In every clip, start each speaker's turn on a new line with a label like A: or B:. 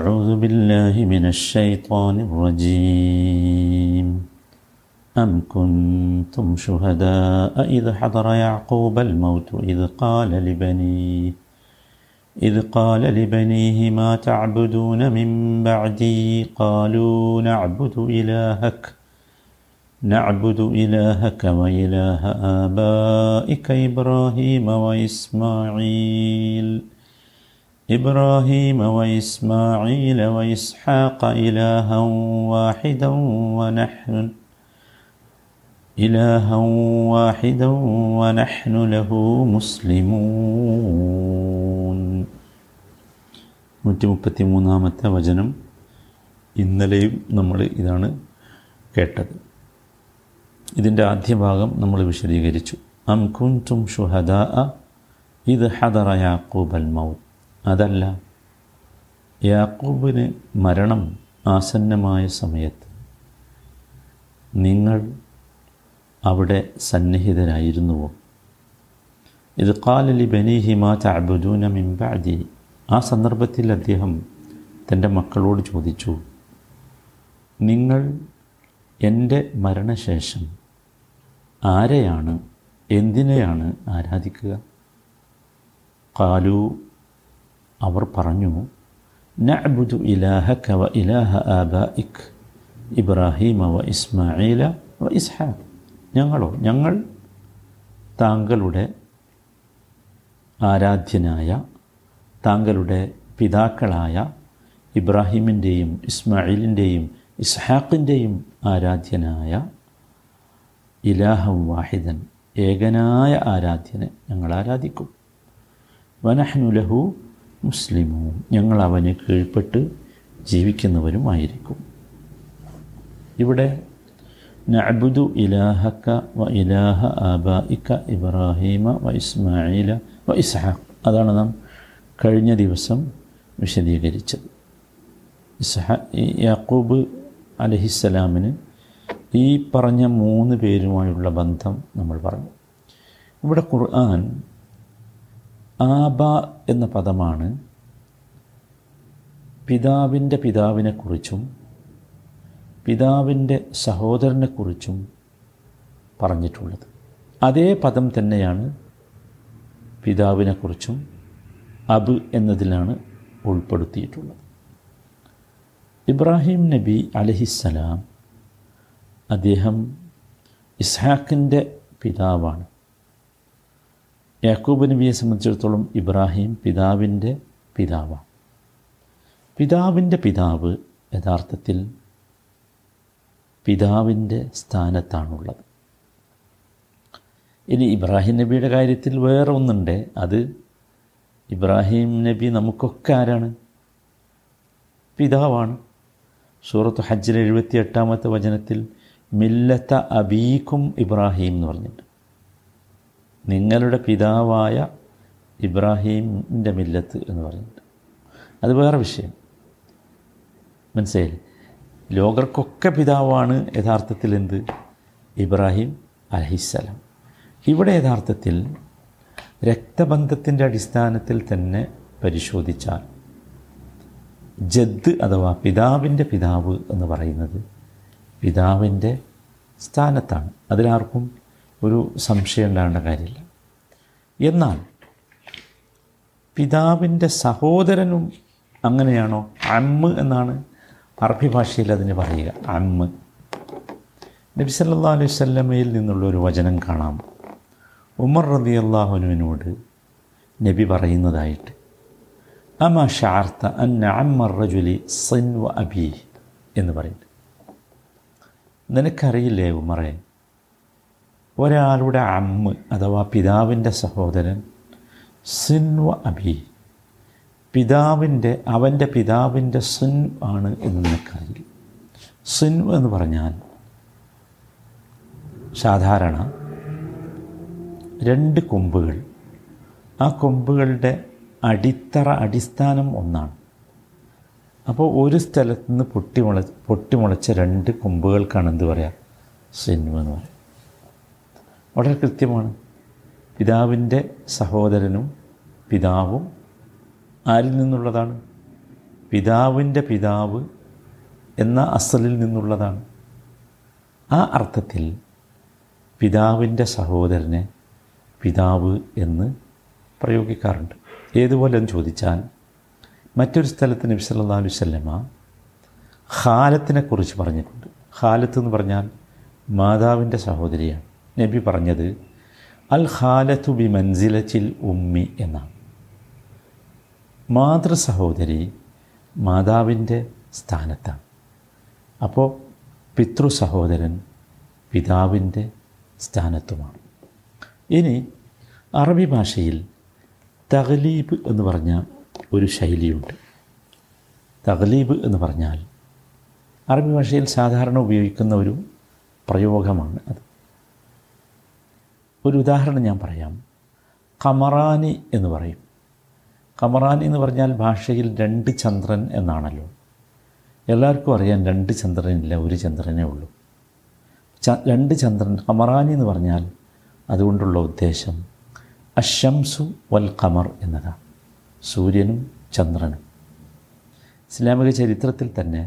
A: أعوذ بالله من الشيطان الرجيم أم كنتم شهداء إذ حضر يعقوب الموت إذ قال لبنيه إذ قال لبنيه ما تعبدون من بعدي قالوا نعبد إلهك نعبد إلهك وإله آبائك إبراهيم وإسماعيل إبراهيم وإسماعيل നൂറ്റി മുപ്പത്തി മൂന്നാമത്തെ വചനം ഇന്നലെയും നമ്മൾ ഇതാണ് കേട്ടത് ഇതിൻ്റെ ആദ്യ ഭാഗം നമ്മൾ വിശദീകരിച്ചു അം കുൻ തും ഷുഹദ ഇത് ഹദറ യാക്കൂബൽ മൗത്ത് അതല്ല യാക്കൂബിന് മരണം ആസന്നമായ സമയത്ത് നിങ്ങൾ അവിടെ സന്നിഹിതരായിരുന്നുവോ ഇത് കാലലി ബനീഹിമാ ചാബുജൂന മിംബാജി ആ സന്ദർഭത്തിൽ അദ്ദേഹം തൻ്റെ മക്കളോട് ചോദിച്ചു നിങ്ങൾ എൻ്റെ മരണശേഷം ആരെയാണ് എന്തിനെയാണ് ആരാധിക്കുക കാലു അവർ പറഞ്ഞു നഅബുദു ഇലാഹക വ ഇലാഹ ആബാഇക് ഇബ്രാഹീമ വ ഇസ്മായില വ ഇസ്ഹാഖ് ഞങ്ങളോ ഞങ്ങൾ താങ്കളുടെ ആരാധ്യനായ താങ്കളുടെ പിതാക്കളായ ഇബ്രാഹിമിൻ്റെയും ഇസ്മായിലിൻ്റെയും ഇസ്ഹാഖിൻ്റെയും ആരാധ്യനായ ഇലാഹം വാഹിദൻ ഏകനായ ആരാധ്യനെ ഞങ്ങൾ ആരാധിക്കും വനഹ്നുലഹു മുസ്ലിമും ഞങ്ങൾ അവന് കീഴ്പ്പെട്ട് ജീവിക്കുന്നവരുമായിരിക്കും ഇവിടെ നബുദു ഇലാഹക്ക വ ഇലാഹ ഇക്ക ഇബ്രാഹീമ വ ഇസ്മായില വ ഇസ്ഹാഖ് അതാണ് നാം കഴിഞ്ഞ ദിവസം വിശദീകരിച്ചത് ഇസ്ഹ യാക്കൂബ് അലഹിസ്സലാമിന് ഈ പറഞ്ഞ മൂന്ന് പേരുമായുള്ള ബന്ധം നമ്മൾ പറഞ്ഞു ഇവിടെ ഖുർആൻ ആബ എന്ന പദമാണ് പിതാവിൻ്റെ പിതാവിനെക്കുറിച്ചും പിതാവിൻ്റെ സഹോദരനെക്കുറിച്ചും പറഞ്ഞിട്ടുള്ളത് അതേ പദം തന്നെയാണ് പിതാവിനെക്കുറിച്ചും അബ് എന്നതിലാണ് ഉൾപ്പെടുത്തിയിട്ടുള്ളത് ഇബ്രാഹിം നബി അലഹിസ്സലാം അദ്ദേഹം ഇസ്ഹാക്കിൻ്റെ പിതാവാണ് യാക്കൂബ് നബിയെ സംബന്ധിച്ചിടത്തോളം ഇബ്രാഹിം പിതാവിൻ്റെ പിതാവാണ് പിതാവിൻ്റെ പിതാവ് യഥാർത്ഥത്തിൽ പിതാവിൻ്റെ സ്ഥാനത്താണുള്ളത് ഇനി ഇബ്രാഹിം നബിയുടെ കാര്യത്തിൽ വേറെ ഒന്നുണ്ട് അത് ഇബ്രാഹിം നബി നമുക്കൊക്കെ ആരാണ് പിതാവാണ് സൂറത്ത് ഹജ്ജിൽ എഴുപത്തി എട്ടാമത്തെ വചനത്തിൽ മില്ലത്ത അബീക്കും ഇബ്രാഹിം എന്ന് പറഞ്ഞിട്ടുണ്ട് നിങ്ങളുടെ പിതാവായ ഇബ്രാഹീമിൻ്റെ മില്ലത്ത് എന്ന് പറയുന്നത് അത് വേറെ വിഷയം മനസ്സിലായി ലോകർക്കൊക്കെ പിതാവാണ് യഥാർത്ഥത്തിൽ എന്ത് ഇബ്രാഹിം അലഹിസ്സലാം ഇവിടെ യഥാർത്ഥത്തിൽ രക്തബന്ധത്തിൻ്റെ അടിസ്ഥാനത്തിൽ തന്നെ പരിശോധിച്ചാൽ ജദ് അഥവാ പിതാവിൻ്റെ പിതാവ് എന്ന് പറയുന്നത് പിതാവിൻ്റെ സ്ഥാനത്താണ് അതിലാർക്കും ഒരു സംശയം ഉണ്ടാകേണ്ട കാര്യമില്ല എന്നാൽ പിതാവിൻ്റെ സഹോദരനും അങ്ങനെയാണോ അമ്മ് എന്നാണ് അറബി ഭാഷയിൽ അതിന് പറയുക അമ്മ് നബി സല്ലാ അലൈഹി സ്വല്ലമയിൽ നിന്നുള്ള ഒരു വചനം കാണാം ഉമർ റബി അള്ളാഹുനുവിനോട് നബി പറയുന്നതായിട്ട് അമ ഷാർത്ത അന്ന അമ്മർ സിൻ സിൻവ അബി എന്ന് പറയുന്നത് നിനക്കറിയില്ലേ ഉമറേ ഒരാളുടെ അമ്മ അഥവാ പിതാവിൻ്റെ സഹോദരൻ സിൻവ അബി പിതാവിൻ്റെ അവൻ്റെ പിതാവിൻ്റെ സിൻ ആണ് എന്ന് നിനക്കറിയില്ല സിൻ എന്ന് പറഞ്ഞാൽ സാധാരണ രണ്ട് കൊമ്പുകൾ ആ കൊമ്പുകളുടെ അടിത്തറ അടിസ്ഥാനം ഒന്നാണ് അപ്പോൾ ഒരു സ്ഥലത്ത് നിന്ന് പൊട്ടിമുള പൊട്ടിമുളച്ച രണ്ട് കൊമ്പുകൾക്കാണ് എന്ത് പറയുക സിനിമ എന്ന് പറയുക വളരെ കൃത്യമാണ് പിതാവിൻ്റെ സഹോദരനും പിതാവും ആരിൽ നിന്നുള്ളതാണ് പിതാവിൻ്റെ പിതാവ് എന്ന അസലിൽ നിന്നുള്ളതാണ് ആ അർത്ഥത്തിൽ പിതാവിൻ്റെ സഹോദരനെ പിതാവ് എന്ന് പ്രയോഗിക്കാറുണ്ട് ഏതുപോലെ എന്ന് ചോദിച്ചാൽ മറ്റൊരു സ്ഥലത്ത് നബി സല്ലാ ഖാലത്തിനെ ഹാലത്തിനെക്കുറിച്ച് പറഞ്ഞിട്ടുണ്ട് ഹാലത്ത് എന്ന് പറഞ്ഞാൽ മാതാവിൻ്റെ സഹോദരിയാണ് നബി പറഞ്ഞത് അൽ ഖാലത്തു ബി മൻസിലച്ചിൽ ഉമ്മി എന്നാണ് മാതൃ സഹോദരി മാതാവിൻ്റെ സ്ഥാനത്താണ് അപ്പോൾ പിതൃ സഹോദരൻ പിതാവിൻ്റെ സ്ഥാനത്തുമാണ് ഇനി അറബി ഭാഷയിൽ തഹലീബ് എന്ന് പറഞ്ഞ ഒരു ശൈലിയുണ്ട് തഹലീബ് എന്ന് പറഞ്ഞാൽ അറബി ഭാഷയിൽ സാധാരണ ഉപയോഗിക്കുന്ന ഒരു പ്രയോഗമാണ് അത് ഒരു ഉദാഹരണം ഞാൻ പറയാം കമറാനി എന്ന് പറയും കമറാനി എന്ന് പറഞ്ഞാൽ ഭാഷയിൽ രണ്ട് ചന്ദ്രൻ എന്നാണല്ലോ എല്ലാവർക്കും അറിയാം രണ്ട് ചന്ദ്രനില്ല ഒരു ചന്ദ്രനേ ഉള്ളൂ രണ്ട് ചന്ദ്രൻ കമറാനി എന്ന് പറഞ്ഞാൽ അതുകൊണ്ടുള്ള ഉദ്ദേശം അശംസു വൽ കമർ എന്നതാണ് സൂര്യനും ചന്ദ്രനും ഇസ്ലാമിക ചരിത്രത്തിൽ തന്നെ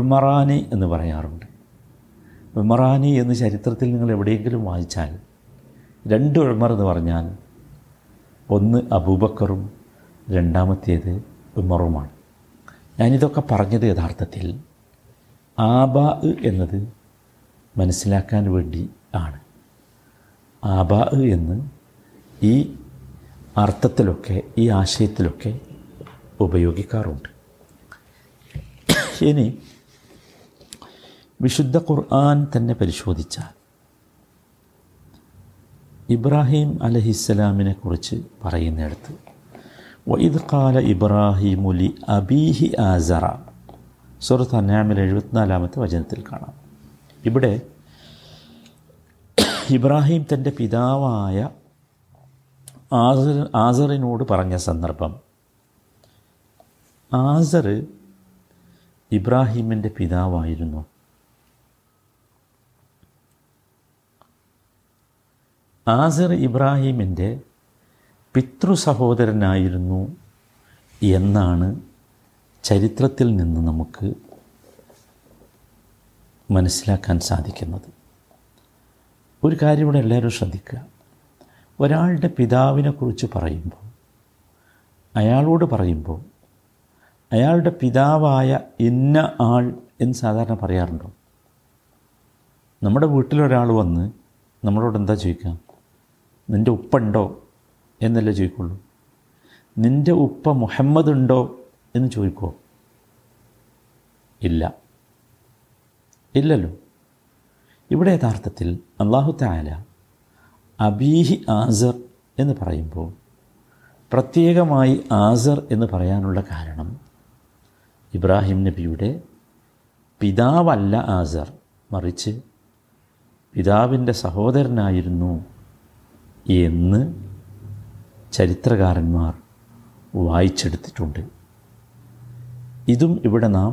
A: ഉമറാനി എന്ന് പറയാറുണ്ട് ഉമറാനി എന്ന് ചരിത്രത്തിൽ നിങ്ങൾ എവിടെയെങ്കിലും വായിച്ചാൽ രണ്ട് ഉമർ എന്ന് പറഞ്ഞാൽ ഒന്ന് അബൂബക്കറും രണ്ടാമത്തേത് ഉമറുമാണ് ഞാനിതൊക്കെ പറഞ്ഞത് യഥാർത്ഥത്തിൽ ആബാ എന്നത് മനസ്സിലാക്കാൻ വേണ്ടി ആണ് ആബാ എന്ന് ഈ അർത്ഥത്തിലൊക്കെ ഈ ആശയത്തിലൊക്കെ ഉപയോഗിക്കാറുണ്ട് ഇനി വിശുദ്ധ ഖുർആൻ തന്നെ പരിശോധിച്ചാൽ ഇബ്രാഹിം അലഹിസ്സലാമിനെ കുറിച്ച് പറയുന്നിടത്ത് വൈദ് കാല ഇബ്രാഹിമുലി അബീഹി ആസറ സുഹൃത്ത് അന്നാമിൽ എഴുപത്തിനാലാമത്തെ വചനത്തിൽ കാണാം ഇവിടെ ഇബ്രാഹിം തൻ്റെ പിതാവായ ആസർ ആസറിനോട് പറഞ്ഞ സന്ദർഭം ആസർ ഇബ്രാഹിമിൻ്റെ പിതാവായിരുന്നു ആസിർ ഇബ്രാഹീമിൻ്റെ പിതൃ സഹോദരനായിരുന്നു എന്നാണ് ചരിത്രത്തിൽ നിന്ന് നമുക്ക് മനസ്സിലാക്കാൻ സാധിക്കുന്നത് ഒരു കാര്യം ഇവിടെ എല്ലാവരും ശ്രദ്ധിക്കുക ഒരാളുടെ പിതാവിനെ കുറിച്ച് പറയുമ്പോൾ അയാളോട് പറയുമ്പോൾ അയാളുടെ പിതാവായ ഇന്ന ആൾ എന്ന് സാധാരണ പറയാറുണ്ടോ നമ്മുടെ വീട്ടിലൊരാൾ വന്ന് നമ്മളോട് എന്താ ചോദിക്കാം നിൻ്റെ ഉപ്പുണ്ടോ എന്നല്ലേ ചോദിക്കുള്ളൂ നിൻ്റെ ഉപ്പ മുഹമ്മദ് ഉണ്ടോ എന്ന് ചോദിക്കുമോ ഇല്ല ഇല്ലല്ലോ ഇവിടെ യഥാർത്ഥത്തിൽ അള്ളാഹു താല അബീഹി ആസർ എന്ന് പറയുമ്പോൾ പ്രത്യേകമായി ആസർ എന്ന് പറയാനുള്ള കാരണം ഇബ്രാഹിം നബിയുടെ പിതാവല്ല ആസർ മറിച്ച് പിതാവിൻ്റെ സഹോദരനായിരുന്നു എന്ന് ചരിത്രകാരന്മാർ വായിച്ചെടുത്തിട്ടുണ്ട് ഇതും ഇവിടെ നാം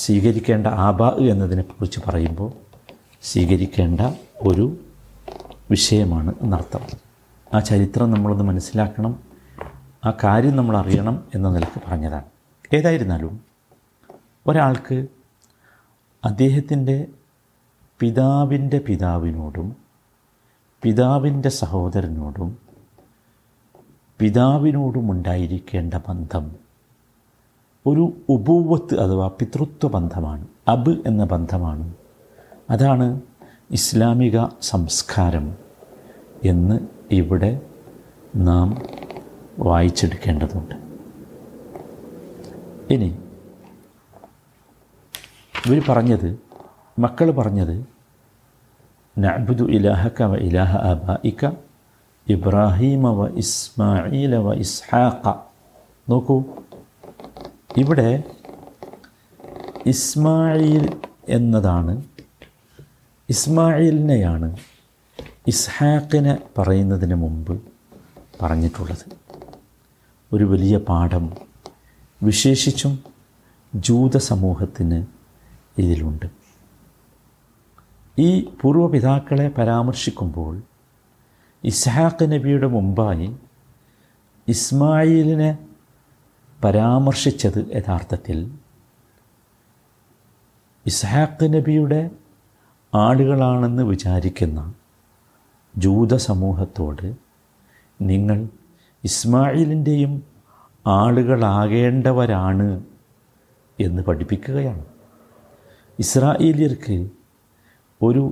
A: സ്വീകരിക്കേണ്ട ആബാ എന്നതിനെക്കുറിച്ച് പറയുമ്പോൾ സ്വീകരിക്കേണ്ട ഒരു വിഷയമാണ് എന്നർത്ഥം ആ ചരിത്രം നമ്മളൊന്ന് മനസ്സിലാക്കണം ആ കാര്യം നമ്മൾ അറിയണം എന്ന നിലക്ക് പറഞ്ഞതാണ് ഏതായിരുന്നാലും ഒരാൾക്ക് അദ്ദേഹത്തിൻ്റെ പിതാവിൻ്റെ പിതാവിനോടും പിതാവിൻ്റെ സഹോദരനോടും പിതാവിനോടും ബന്ധം ഒരു ഉപൂവത്ത് അഥവാ പിതൃത്വ ബന്ധമാണ് അബ് എന്ന ബന്ധമാണ് അതാണ് ഇസ്ലാമിക സംസ്കാരം എന്ന് ഇവിടെ നാം വായിച്ചെടുക്കേണ്ടതുണ്ട് ഇനി ഇവർ പറഞ്ഞത് മക്കൾ പറഞ്ഞത് നഅബ്ദു ഇലാഹക വ ഇലാഹ അബായിക്ക ഇബ്രാഹീമ വ ഇസ്മായില വ ഇസ്ഹാഖ നോക്കൂ ഇവിടെ ഇസ്മായിൽ എന്നതാണ് ഇസ്മായിലിനെയാണ് ഇസ്ഹാഖിനെ പറയുന്നതിന് മുമ്പ് പറഞ്ഞിട്ടുള്ളത് ഒരു വലിയ പാഠം വിശേഷിച്ചും ജൂത സമൂഹത്തിന് ഇതിലുണ്ട് ഈ പൂർവ്വപിതാക്കളെ പരാമർശിക്കുമ്പോൾ ഇസ്ഹാഖ് നബിയുടെ മുമ്പായി ഇസ്മായിലിനെ പരാമർശിച്ചത് യഥാർത്ഥത്തിൽ ഇസ്ഹാഖ് നബിയുടെ ആളുകളാണെന്ന് വിചാരിക്കുന്ന ജൂത സമൂഹത്തോട് നിങ്ങൾ ഇസ്മായിലിൻ്റെയും ആളുകളാകേണ്ടവരാണ് എന്ന് പഠിപ്പിക്കുകയാണ് ഇസ്രായേലിയർക്ക് ഒരു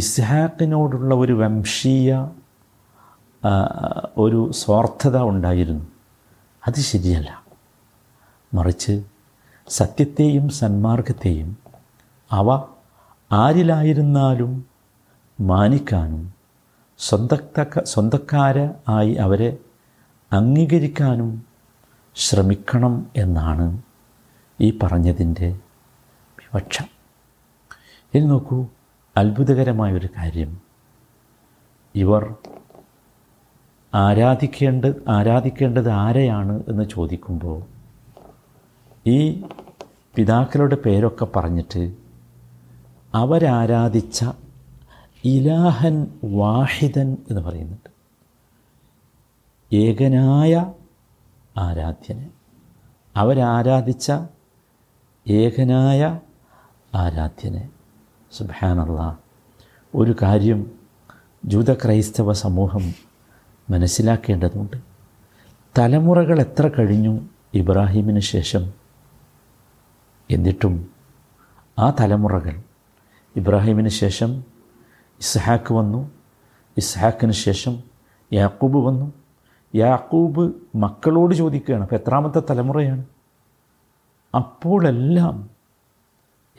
A: ഇസ്ഹാക്കിനോടുള്ള ഒരു വംശീയ ഒരു സ്വാർത്ഥത ഉണ്ടായിരുന്നു അത് ശരിയല്ല മറിച്ച് സത്യത്തെയും സന്മാർഗത്തെയും അവ ആരിലായിരുന്നാലും മാനിക്കാനും സ്വന്തക്ക സ്വന്തക്കാര ആയി അവരെ അംഗീകരിക്കാനും ശ്രമിക്കണം എന്നാണ് ഈ പറഞ്ഞതിൻ്റെ വിവക്ഷം ഇനി നോക്കൂ അത്ഭുതകരമായൊരു കാര്യം ഇവർ ആരാധിക്കേണ്ട ആരാധിക്കേണ്ടത് ആരെയാണ് എന്ന് ചോദിക്കുമ്പോൾ ഈ പിതാക്കളുടെ പേരൊക്കെ പറഞ്ഞിട്ട് അവരാരാധിച്ച ഇലാഹൻ വാഹിദൻ എന്ന് പറയുന്നുണ്ട് ഏകനായ ആരാധ്യന് അവരാരാധിച്ച ഏകനായ ആരാധ്യനെ സുബാനല്ല ഒരു കാര്യം ജൂത ക്രൈസ്തവ സമൂഹം മനസ്സിലാക്കേണ്ടതുണ്ട് തലമുറകൾ എത്ര കഴിഞ്ഞു ഇബ്രാഹിമിന് ശേഷം എന്നിട്ടും ആ തലമുറകൾ ഇബ്രാഹിമിന് ശേഷം ഇസ്ഹാക്ക് വന്നു ഇസ്ഹാക്കിന് ശേഷം യാക്കൂബ് വന്നു യാക്കൂബ് മക്കളോട് ചോദിക്കുകയാണ് അപ്പോൾ എത്രാമത്തെ തലമുറയാണ് അപ്പോഴെല്ലാം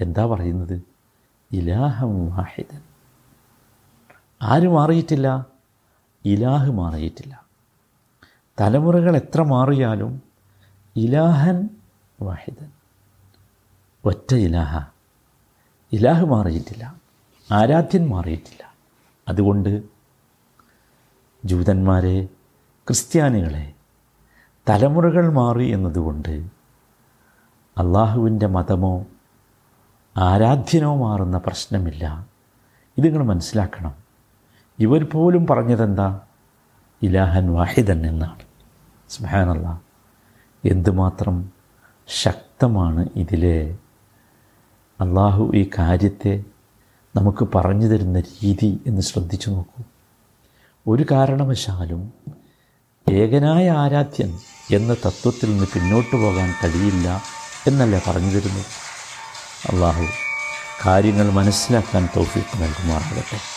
A: എന്താ പറയുന്നത് ഇലാഹം വാഹിദൻ ആര് മാറിയിട്ടില്ല ഇലാഹ് മാറിയിട്ടില്ല തലമുറകൾ എത്ര മാറിയാലും ഇലാഹൻ വാഹിദൻ ഒറ്റ ഇലാഹ ഇലാഹ് മാറിയിട്ടില്ല ആരാധ്യൻ മാറിയിട്ടില്ല അതുകൊണ്ട് ജൂതന്മാരെ ക്രിസ്ത്യാനികളെ തലമുറകൾ മാറി എന്നതുകൊണ്ട് അള്ളാഹുവിൻ്റെ മതമോ ആരാധ്യനോ മാറുന്ന പ്രശ്നമില്ല നിങ്ങൾ മനസ്സിലാക്കണം ഇവർ പോലും പറഞ്ഞതെന്താ ഇലാഹൻ വാഹിദൻ എന്നാണ് സ്മഹാനല്ല എന്തുമാത്രം ശക്തമാണ് ഇതിലെ അള്ളാഹു ഈ കാര്യത്തെ നമുക്ക് പറഞ്ഞു തരുന്ന രീതി എന്ന് ശ്രദ്ധിച്ചു നോക്കൂ ഒരു കാരണവശാലും ഏകനായ ആരാധ്യൻ എന്ന തത്വത്തിൽ നിന്ന് പിന്നോട്ട് പോകാൻ കഴിയില്ല എന്നല്ലേ പറഞ്ഞു തരുന്നത് അള്ളാഹു കാര്യങ്ങൾ മനസ്സിലാക്കാൻ തൗഫീഖ് നൽകുമാറാകട്ടെ